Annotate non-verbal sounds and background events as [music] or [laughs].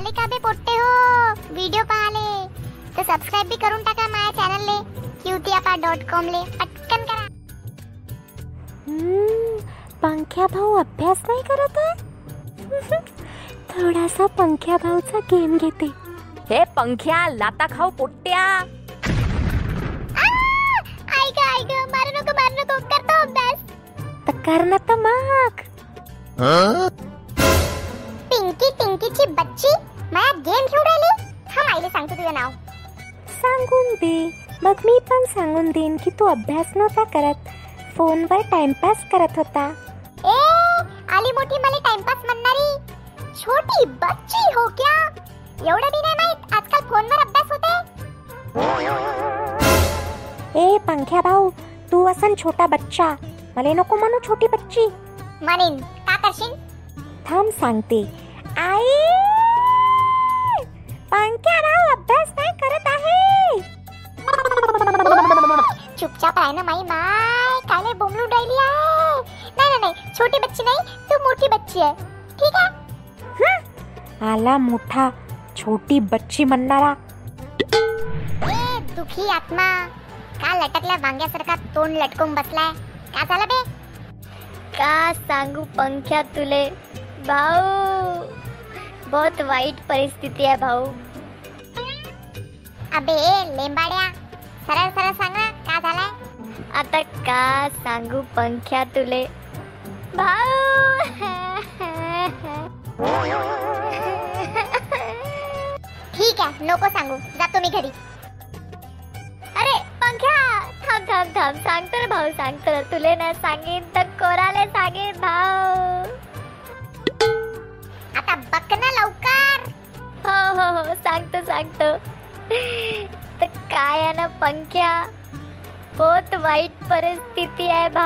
आले का बे पोट्टे हो? व्हिडिओ पाहाले. तर सबस्क्राईब बी करून टाका माझ्या चॅनलले क्यूतियापा डॉट कॉम ले. पटकन करा. हम्म, पंख्या भाऊ अभ्यास नाही करत आहे? [laughs] थोडासा पंख्या भाऊचा गेम घेते. हे पंख्या लाता खाऊ पोट्ट्या. ऐक ऐक. मारू नको मारू नको. करतो अभ्यास. तर कर ना तर मग. सांगतो तुझं नाव. सांगून दे. मग मी पण सांगून देईन की तू अभ्यास नव्हता करत. फोनवर टाइमपास करत होता. ए आली मोठी मला टाइमपास म्हणणारी. छोटी बच्ची हो क्या? एवढं बी नाही माहीत आजकाल फोनवर अभ्यास होते ए पंख्या भाऊ तू असन छोटा बच्चा. मला नको म्हणू छोटी बच्ची. म्हणेन. का करशील? थांब सांगते. आई चुपचाप राह ना माई माय काले बोंबलून राहिली आहे? नाही नाही नाही छोटी बच्ची नाही तू मोठी बच्ची आहे. ठीक आहे? आला मोठा छोटी बच्ची म्हणणारा. ए दुखी आत्मा का लटकल्या वांग्यासारखा तोंड लटकून बसलाय? का झालं बे? का सांगू पंख्या तुले? भाऊ बहुत वाईट परिस्थिती आहे भाऊ. अबे लेंबाड्या सरळ सरळ सांग का झालाय? आता का सांगू पंख्या तुले? भाऊ! ठीक आहे नको सांगू. जातो मी घरी. अरे पंख्या! थांब थांब थांब. सांगतो रे भाऊ सांगतो ना. तुले ना सांगेन तर कोराले सांगेन भाऊ. आता बघ ना लवकर. हो हो हो. सांगतो सांगतो. तर काय आहे ना पंख्या? बहुत वाईट परिस्थिती आहे भाऊ